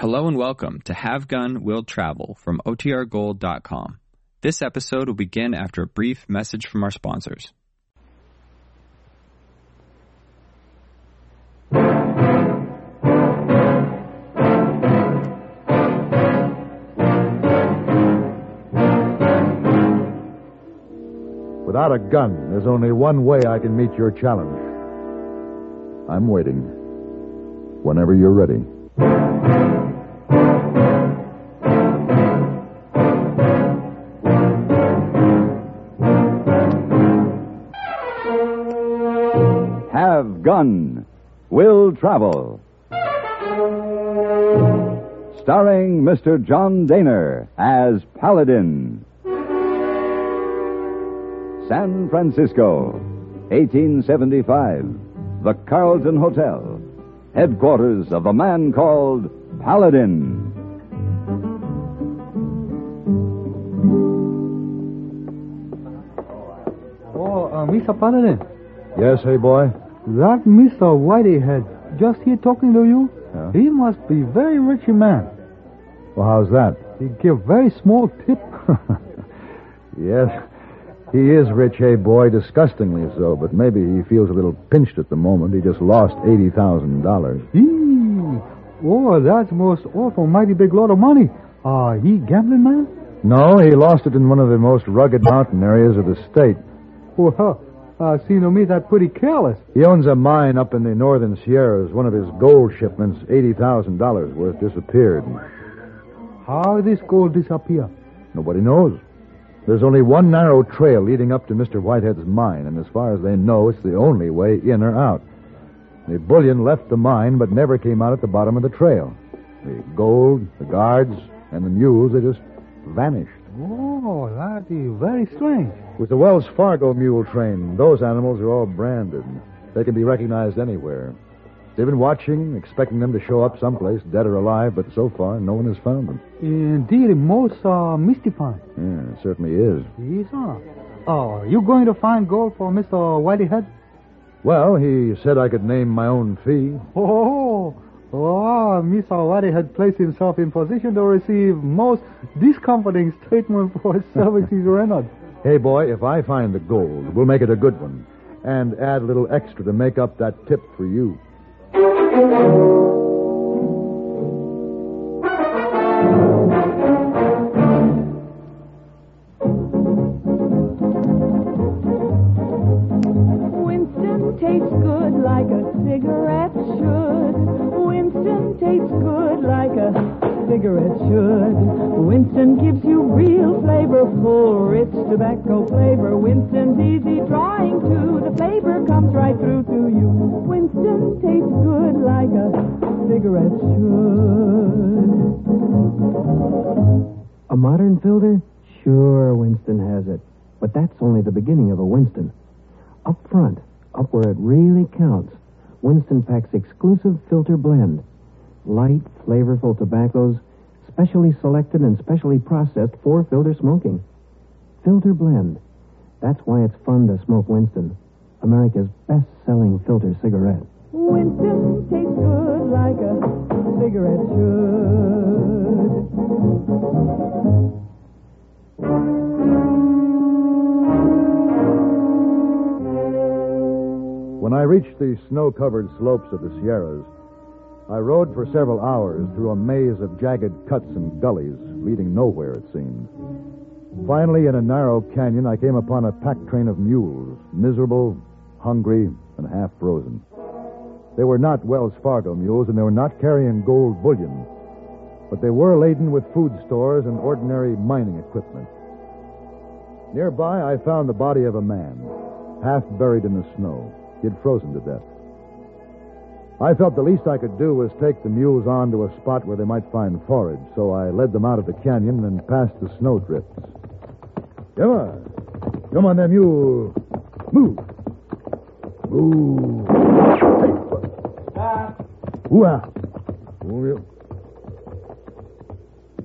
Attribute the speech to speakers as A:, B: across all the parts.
A: Hello and welcome to Have Gun Will Travel from OTRGold.com. This episode will begin after a brief message from our sponsors.
B: Without a gun, there's only one way I can meet your challenge. I'm waiting. Whenever you're ready.
C: Have Gun Will Travel. Starring Mr. John Dehner as Paladin. San Francisco, 1875. The Carlton Hotel. Headquarters of a man called Paladin.
D: Oh, uh, Mr. Paladin,
B: Yes, hey boy?
D: That Mr. Whiteyhead just here talking to you,
B: Yeah?
D: he must be very rich man.
B: Well, how's that?
D: He give very small tip.
B: yes, he is rich, hey boy, disgustingly so, but maybe he feels a little pinched at the moment. He just lost $80,000.
D: Eee. Oh, that's most awful mighty big lot of money. Uh, he gambling man?
B: No, he lost it in one of the most rugged mountain areas of the state.
D: Well, uh, seem to me that pretty careless.
B: He owns a mine up in the northern Sierras. One of his gold shipments, $80,000 worth, disappeared.
D: How this gold disappear?
B: Nobody knows. There's only one narrow trail leading up to Mr. Whitehead's mine, and as far as they know, it's the only way in or out. The bullion left the mine, but never came out at the bottom of the trail. The gold, the guards, and the mules, they just vanished.
D: That is very strange.
B: With the Wells Fargo mule train, those animals are all branded. They can be recognized anywhere. They've been watching, expecting them to show up someplace, dead or alive, but so far, no one has found them.
D: Indeed, most uh, mystifying.
B: Yeah, it certainly is.
D: Yes, sir. Oh, you going to find gold for Mr. Whiteyhead?
B: Well, he said I could name my own fee.
D: Oh, oh, Mr. Whitey had placed himself in position to receive most discomforting statement for services rendered.
B: Hey, boy, if I find the gold, we'll make it a good one. And add a little extra to make up that tip for you.
E: Tastes good like a cigarette should. Winston gives you real flavor, full, rich tobacco flavor. Winston's easy drawing too. The flavor comes right through to you. Winston tastes good like a cigarette should.
F: A modern filter? Sure, Winston has it. But that's only the beginning of a Winston. Up front, up where it really counts, Winston packs exclusive filter blend. Light, flavorful tobaccos, specially selected and specially processed for filter smoking. Filter blend. That's why it's fun to smoke Winston, America's best-selling filter cigarette.
E: Winston tastes good like a cigarette should.
B: When I reached the snow covered slopes of the Sierras, I rode for several hours through a maze of jagged cuts and gullies, leading nowhere, it seemed. Finally, in a narrow canyon, I came upon a pack train of mules, miserable, hungry, and half frozen. They were not Wells Fargo mules, and they were not carrying gold bullion, but they were laden with food stores and ordinary mining equipment. Nearby, I found the body of a man, half buried in the snow. He had frozen to death. I felt the least I could do was take the mules on to a spot where they might find forage, so I led them out of the canyon and past the snowdrifts. Come on. Come on, there, mule. Move. Move. Hey. Ah. Ooh-ah. Move you.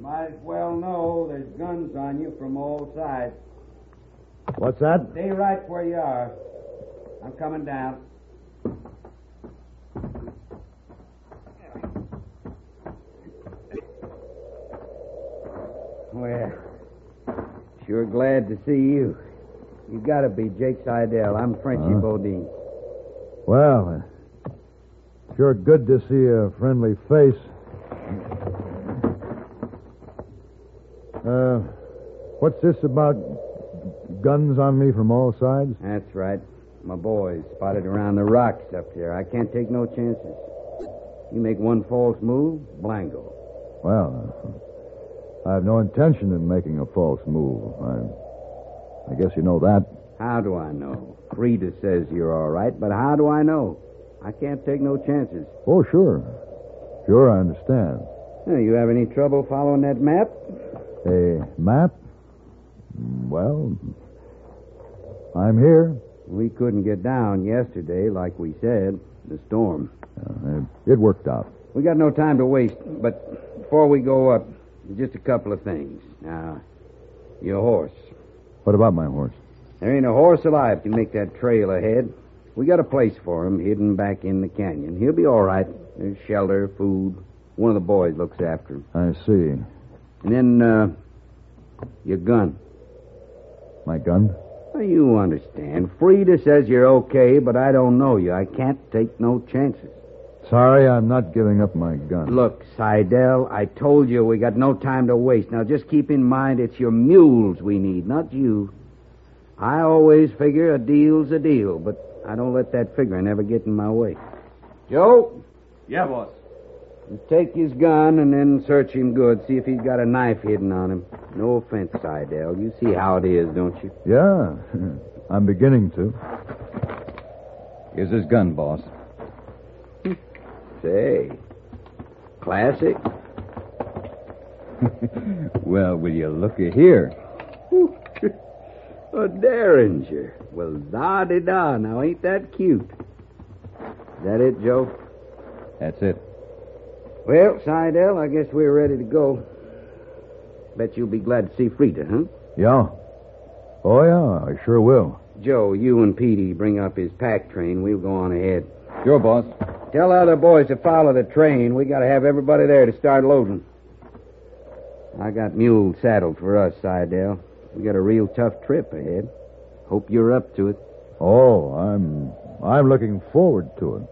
G: Might as well know there's guns on you from all sides.
B: What's that?
G: Stay right where you are. I'm coming down. Well, sure glad to see you. You gotta be Jake Seidel. I'm Frenchy
B: Huh?
G: Bodine.
B: Well, uh, sure good to see a friendly face. Uh, what's this about guns on me from all sides?
G: That's right. My boys spotted around the rocks up there. I can't take no chances. You make one false move, blango.
B: Well, I have no intention in making a false move. I, I guess you know that.
G: How do I know? Frida says you're all right, but how do I know? I can't take no chances.
B: Oh, sure. Sure, I understand.
G: Now, you have any trouble following that map?
B: A map? Well, I'm here.
G: We couldn't get down yesterday, like we said. The storm.
B: Uh, it, it worked out.
G: We got no time to waste, but before we go up, just a couple of things. Now, your horse.
B: What about my horse?
G: There ain't a horse alive can make that trail ahead. We got a place for him hidden back in the canyon. He'll be all right. There's shelter, food. One of the boys looks after him.
B: I see.
G: And then, uh, your gun.
B: My gun?
G: Well, you understand. Frida says you're okay, but I don't know you. I can't take no chances.
B: Sorry, I'm not giving up my gun.
G: Look, Seidel, I told you we got no time to waste. Now just keep in mind it's your mules we need, not you. I always figure a deal's a deal, but I don't let that figuring ever get in my way. Joe,
H: Yeah, boss.
G: take his gun and then search him good. See if he's got a knife hidden on him. No offense, Seidel. You see how it is, don't you?
B: Yeah, I'm beginning to.
C: Here's his gun, boss.
G: Say, classic.
C: Well, will you looky here?
G: A Derringer. Well, da di da. Now, ain't that cute? Is that it, Joe?
C: That's it.
G: Well, Seidel, I guess we're ready to go. Bet you'll be glad to see Frida, huh?
B: Yeah. Oh, yeah, I sure will.
G: Joe, you and Petey bring up his pack train. We'll go on ahead.
C: Sure, boss.
G: Tell the other boys to follow the train. We got to have everybody there to start loading. I got mules saddled for us, Seidel. We got a real tough trip ahead. Hope you're up to it.
B: Oh, I'm I'm looking forward to it.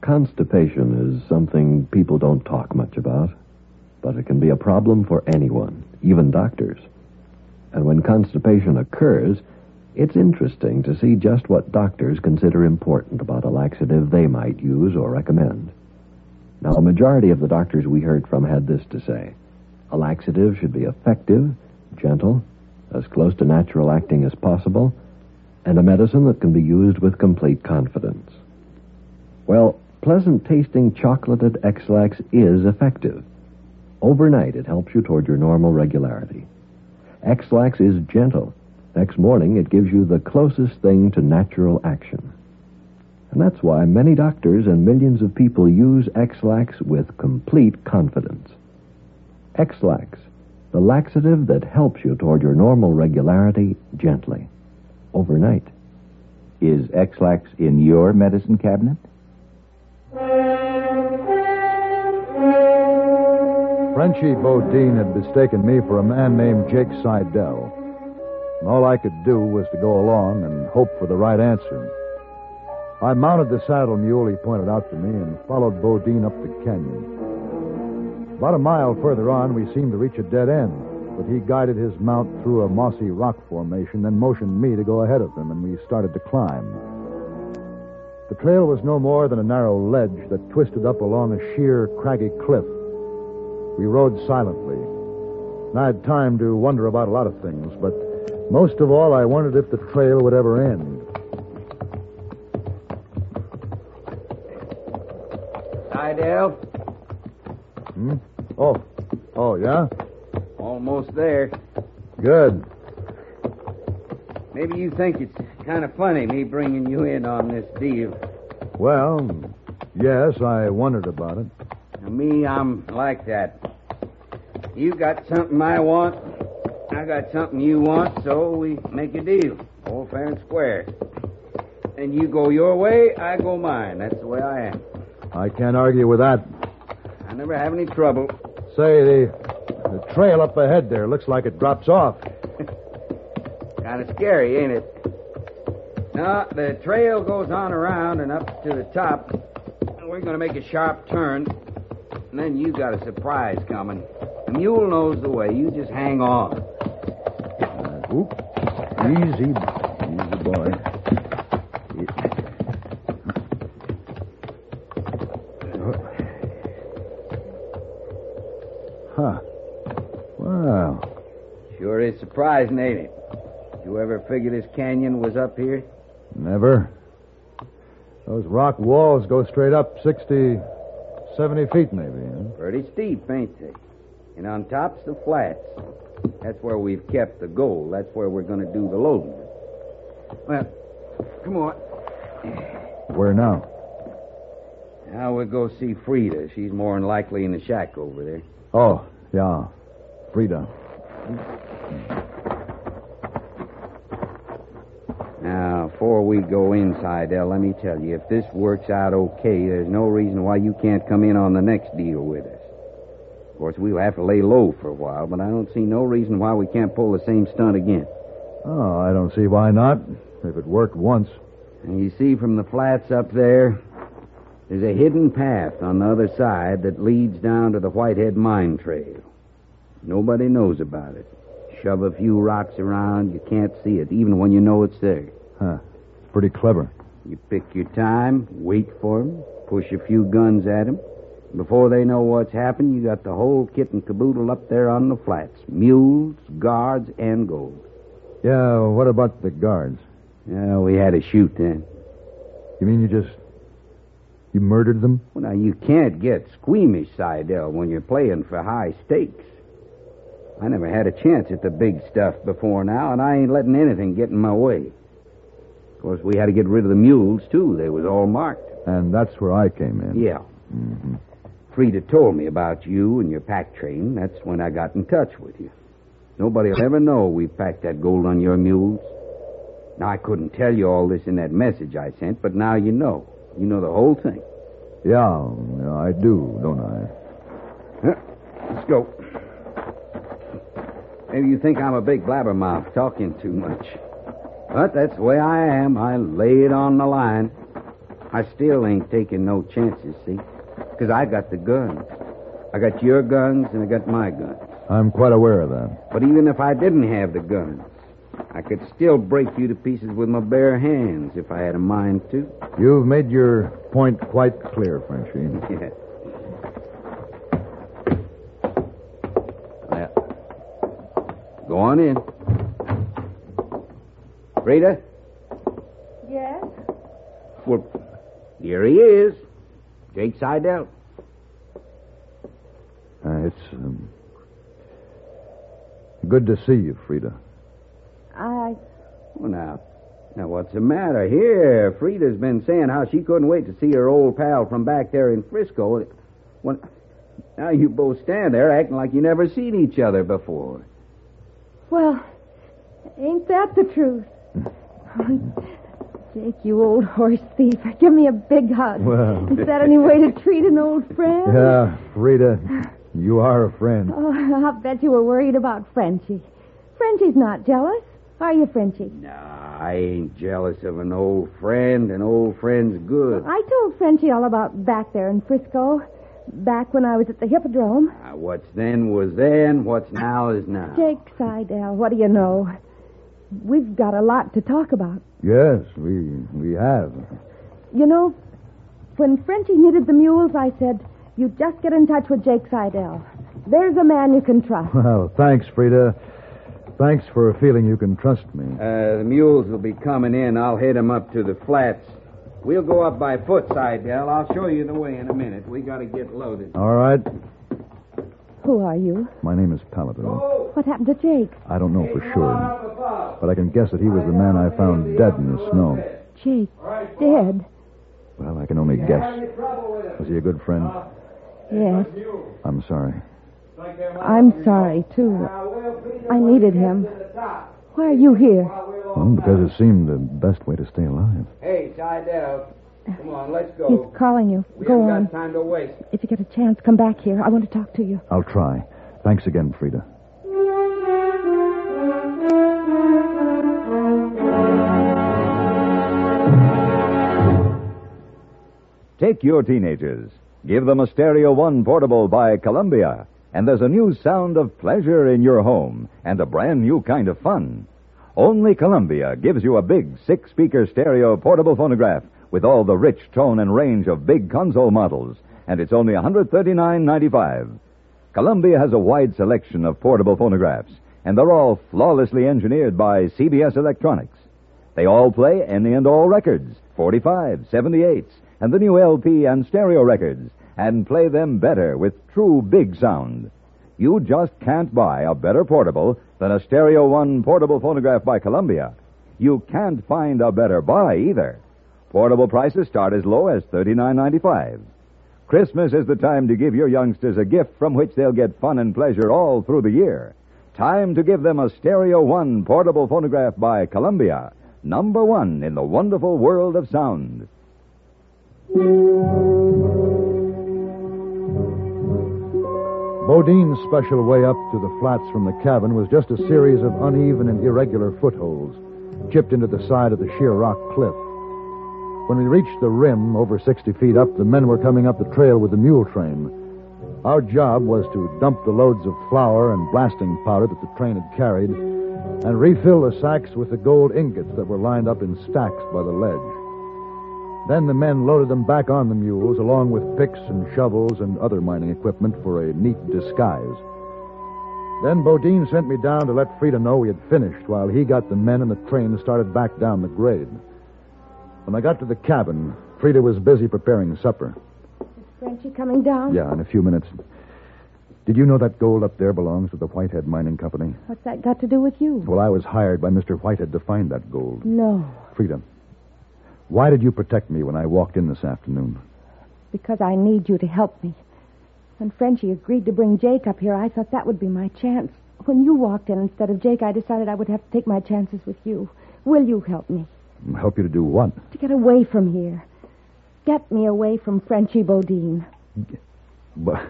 I: Constipation is something people don't talk much about, but it can be a problem for anyone, even doctors. And when constipation occurs, it's interesting to see just what doctors consider important about a laxative they might use or recommend. Now, a majority of the doctors we heard from had this to say a laxative should be effective, gentle, as close to natural acting as possible, and a medicine that can be used with complete confidence. Well, pleasant tasting chocolated Ex-Lax is effective. Overnight, it helps you toward your normal regularity. Ex-Lax is gentle. Next morning, it gives you the closest thing to natural action. And that's why many doctors and millions of people use Ex-Lax with complete confidence. Ex-Lax, the laxative that helps you toward your normal regularity gently. Overnight.
J: Is Ex-Lax in your medicine cabinet?
B: Frenchy Bodine had mistaken me for a man named Jake Seidel. And all I could do was to go along and hope for the right answer. I mounted the saddle mule he pointed out to me and followed Bodine up the canyon. About a mile further on, we seemed to reach a dead end, but he guided his mount through a mossy rock formation, then motioned me to go ahead of him, and we started to climb. The trail was no more than a narrow ledge that twisted up along a sheer, craggy cliff. We rode silently. And I had time to wonder about a lot of things, but most of all, I wondered if the trail would ever end.
G: Seidel,
B: Hmm? Oh. Oh, yeah?
G: almost there.
B: Good.
G: Maybe you think it's kind of funny me bringing you in on this deal.
B: Well, yes, I wondered about it.
G: Now, me, I'm like that. You got something I want, I got something you want, so we make a deal. All fair and square. And you go your way, I go mine. That's the way I am.
B: I can't argue with that.
G: I never have any trouble.
B: Say, the, the trail up ahead there looks like it drops off.
G: Kind of scary, ain't it? No, the trail goes on around and up to the top. We're going to make a sharp turn. And then you've got a surprise coming. The mule knows the way. You just hang on.
B: Oop. Easy, easy, boy. Huh. Wow.
G: Sure is surprising, ain't it? You ever figure this canyon was up here?
B: Never. Those rock walls go straight up 60, 70 feet, maybe. Huh?
G: Pretty steep, ain't they? And on top's the flats. That's where we've kept the gold. That's where we're going to do the loading. Well, come on.
B: Where now?
G: Now we'll go see Frida. She's more than likely in the shack over there.
B: Oh, yeah. Frida.
G: Now, before we go inside, El, let me tell you, if this works out okay, there's no reason why you can't come in on the next deal with us. Of course, we'll have to lay low for a while, but I don't see no reason why we can't pull the same stunt again.
B: Oh, I don't see why not. If it worked once.
G: And you see from the flats up there, there's a hidden path on the other side that leads down to the Whitehead mine trail. Nobody knows about it. Shove a few rocks around, you can't see it, even when you know it's there.
B: Huh. It's pretty clever.
G: You pick your time, wait for 'em, push a few guns at 'em. Before they know what's happened, you got the whole kit and caboodle up there on the flats. Mules, guards, and gold.
B: Yeah, what about the guards?
G: Yeah, we had a shoot then.
B: You mean you just. You murdered them?
G: Well, now, you can't get squeamish, Seidel, when you're playing for high stakes. I never had a chance at the big stuff before now, and I ain't letting anything get in my way. Of course, we had to get rid of the mules, too. They was all marked.
B: And that's where I came in.
G: Yeah.
B: hmm
G: Frida told me about you and your pack train. That's when I got in touch with you. Nobody'll ever know we packed that gold on your mules. Now, I couldn't tell you all this in that message I sent, but now you know. You know the whole thing.
B: Yeah, yeah, I do, don't I?
G: Huh. Let's go. Maybe you think I'm a big blabbermouth talking too much. But that's the way I am. I lay it on the line. I still ain't taking no chances, see? Because I got the guns. I got your guns and I got my guns.
B: I'm quite aware of that.
G: But even if I didn't have the guns, I could still break you to pieces with my bare hands if I had a mind to.
B: You've made your point quite clear, Frenchy.
G: Yeah. Well, go on in. Rita?
K: Yes?
G: Well, here he is. Jake Seidel.
B: Uh, it's um, good to see you, Frida.
K: I.
G: Well, now, now what's the matter here? Frida's been saying how she couldn't wait to see her old pal from back there in Frisco. Well, now you both stand there acting like you never seen each other before.
K: Well, ain't that the truth? Jake, you old horse thief, give me a big hug.
B: Well.
K: Is that any way to treat an old friend?
B: Yeah, Frida, you are a friend.
K: Oh, I'll bet you were worried about Frenchie. Frenchie's not jealous. Are you, Frenchie?
G: Nah, I ain't jealous of an old friend. An old friend's good.
K: I told Frenchie all about back there in Frisco. Back when I was at the Hippodrome.
G: Now, what's then was then. What's now is now.
K: Jake Seidel, what do you know? We've got a lot to talk about.
B: Yes, we we have.
K: You know, when Frenchie needed the mules, I said, you just get in touch with Jake Seidel. There's a man you can trust.
B: Well, thanks, Frida. Thanks for feeling you can trust me.
G: Uh, the mules will be coming in. I'll head 'em up to the flats. We'll go up by foot, Seidel. I'll show you the way in a minute. We got to get loaded.
B: All right.
K: Who are you?
B: My name is Paladin.
K: What happened to Jake?
B: I don't know for sure, but I can guess that he was the man I found dead in the snow.
K: Jake, dead.
B: Well, I can only guess. Was he a good friend?
K: Yes,
B: I'm sorry.
K: I'm sorry, too. I needed him. Why are you here?
B: Well, because it seemed the best way to stay alive.
G: Hey, Seidel. Come on, let's go.
K: He's calling you.
G: we
K: Go
G: haven't
K: on.
G: got time to waste.
K: If you get a chance, come back here. I want to talk to you.
B: I'll try. Thanks again, Frida.
C: Take your teenagers. Give them a Stereo One portable by Columbia, and there's a new sound of pleasure in your home and a brand new kind of fun. Only Columbia gives you a big six speaker stereo portable phonograph with all the rich tone and range of big console models, and it's only $139.95. Columbia has a wide selection of portable phonographs, and they're all flawlessly engineered by CBS Electronics. They all play any and all records, 45, 78s, and the new LP and stereo records, and play them better with true big sound. You just can't buy a better portable than a Stereo One portable phonograph by Columbia. You can't find a better buy either. Portable prices start as low as $39.95. Christmas is the time to give your youngsters a gift from which they'll get fun and pleasure all through the year. Time to give them a Stereo One portable phonograph by Columbia, number one in the wonderful world of sound.
B: Bodine's special way up to the flats from the cabin was just a series of uneven and irregular footholds, chipped into the side of the sheer rock cliff. When we reached the rim, over 60 feet up, the men were coming up the trail with the mule train. Our job was to dump the loads of flour and blasting powder that the train had carried and refill the sacks with the gold ingots that were lined up in stacks by the ledge. Then the men loaded them back on the mules, along with picks and shovels and other mining equipment for a neat disguise. Then Bodine sent me down to let Frida know we had finished while he got the men and the train started back down the grade. When I got to the cabin, Frida was busy preparing supper.
K: Is Frenchie coming down?
B: Yeah, in a few minutes. Did you know that gold up there belongs to the Whitehead Mining Company?
K: What's that got to do with you?
B: Well, I was hired by Mr. Whitehead to find that gold.
K: No,
B: Frida, why did you protect me when I walked in this afternoon?
K: because I need you to help me. When Frenchie agreed to bring Jake up here, I thought that would be my chance. When you walked in instead of Jake, I decided I would have to take my chances with you. Will you help me?
B: Help you to do what?
K: To get away from here. Get me away from Frenchie Bodine.
B: But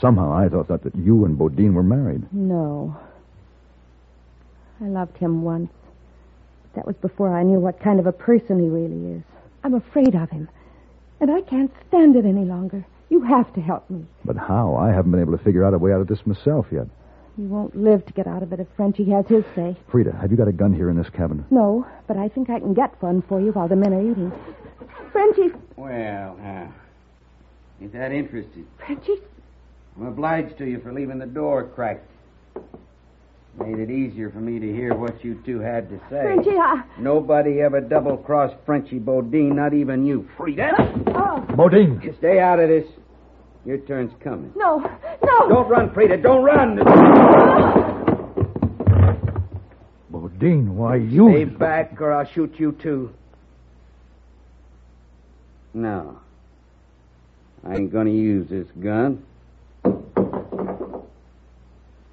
B: somehow I thought that, that you and Bodine were married.
K: No. I loved him once. That was before I knew what kind of a person he really is. I'm afraid of him. And I can't stand it any longer. You have to help me.
B: But how? I haven't been able to figure out a way out of this myself yet.
K: You won't live to get out of it if Frenchie has his say.
B: Frida, have you got a gun here in this cabin?
K: No, but I think I can get one for you while the men are eating. Frenchie,
G: Well, uh, ain't that interesting?
K: Frenchie,
G: I'm obliged to you for leaving the door cracked. Made it easier for me to hear what you two had to say.
K: Frenchie, I...
G: Nobody ever double crossed Frenchie Bodine, not even you, Frida.
K: Oh,
B: Bodine!
G: You stay out of this. Your turn's coming.
K: no, no.
G: Don't run, Frida. Don't run.
B: Bodine, why you.
G: Stay back or I'll shoot you too. No. I ain't gonna use this gun.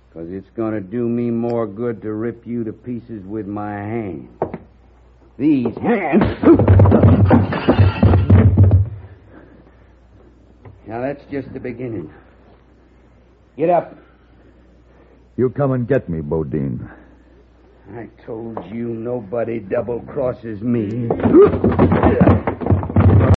G: Because it's gonna do me more good to rip you to pieces with my hands. These hands. Now that's just the beginning. Get up.
B: You come and get me, Bodine.
G: I told you nobody double crosses me.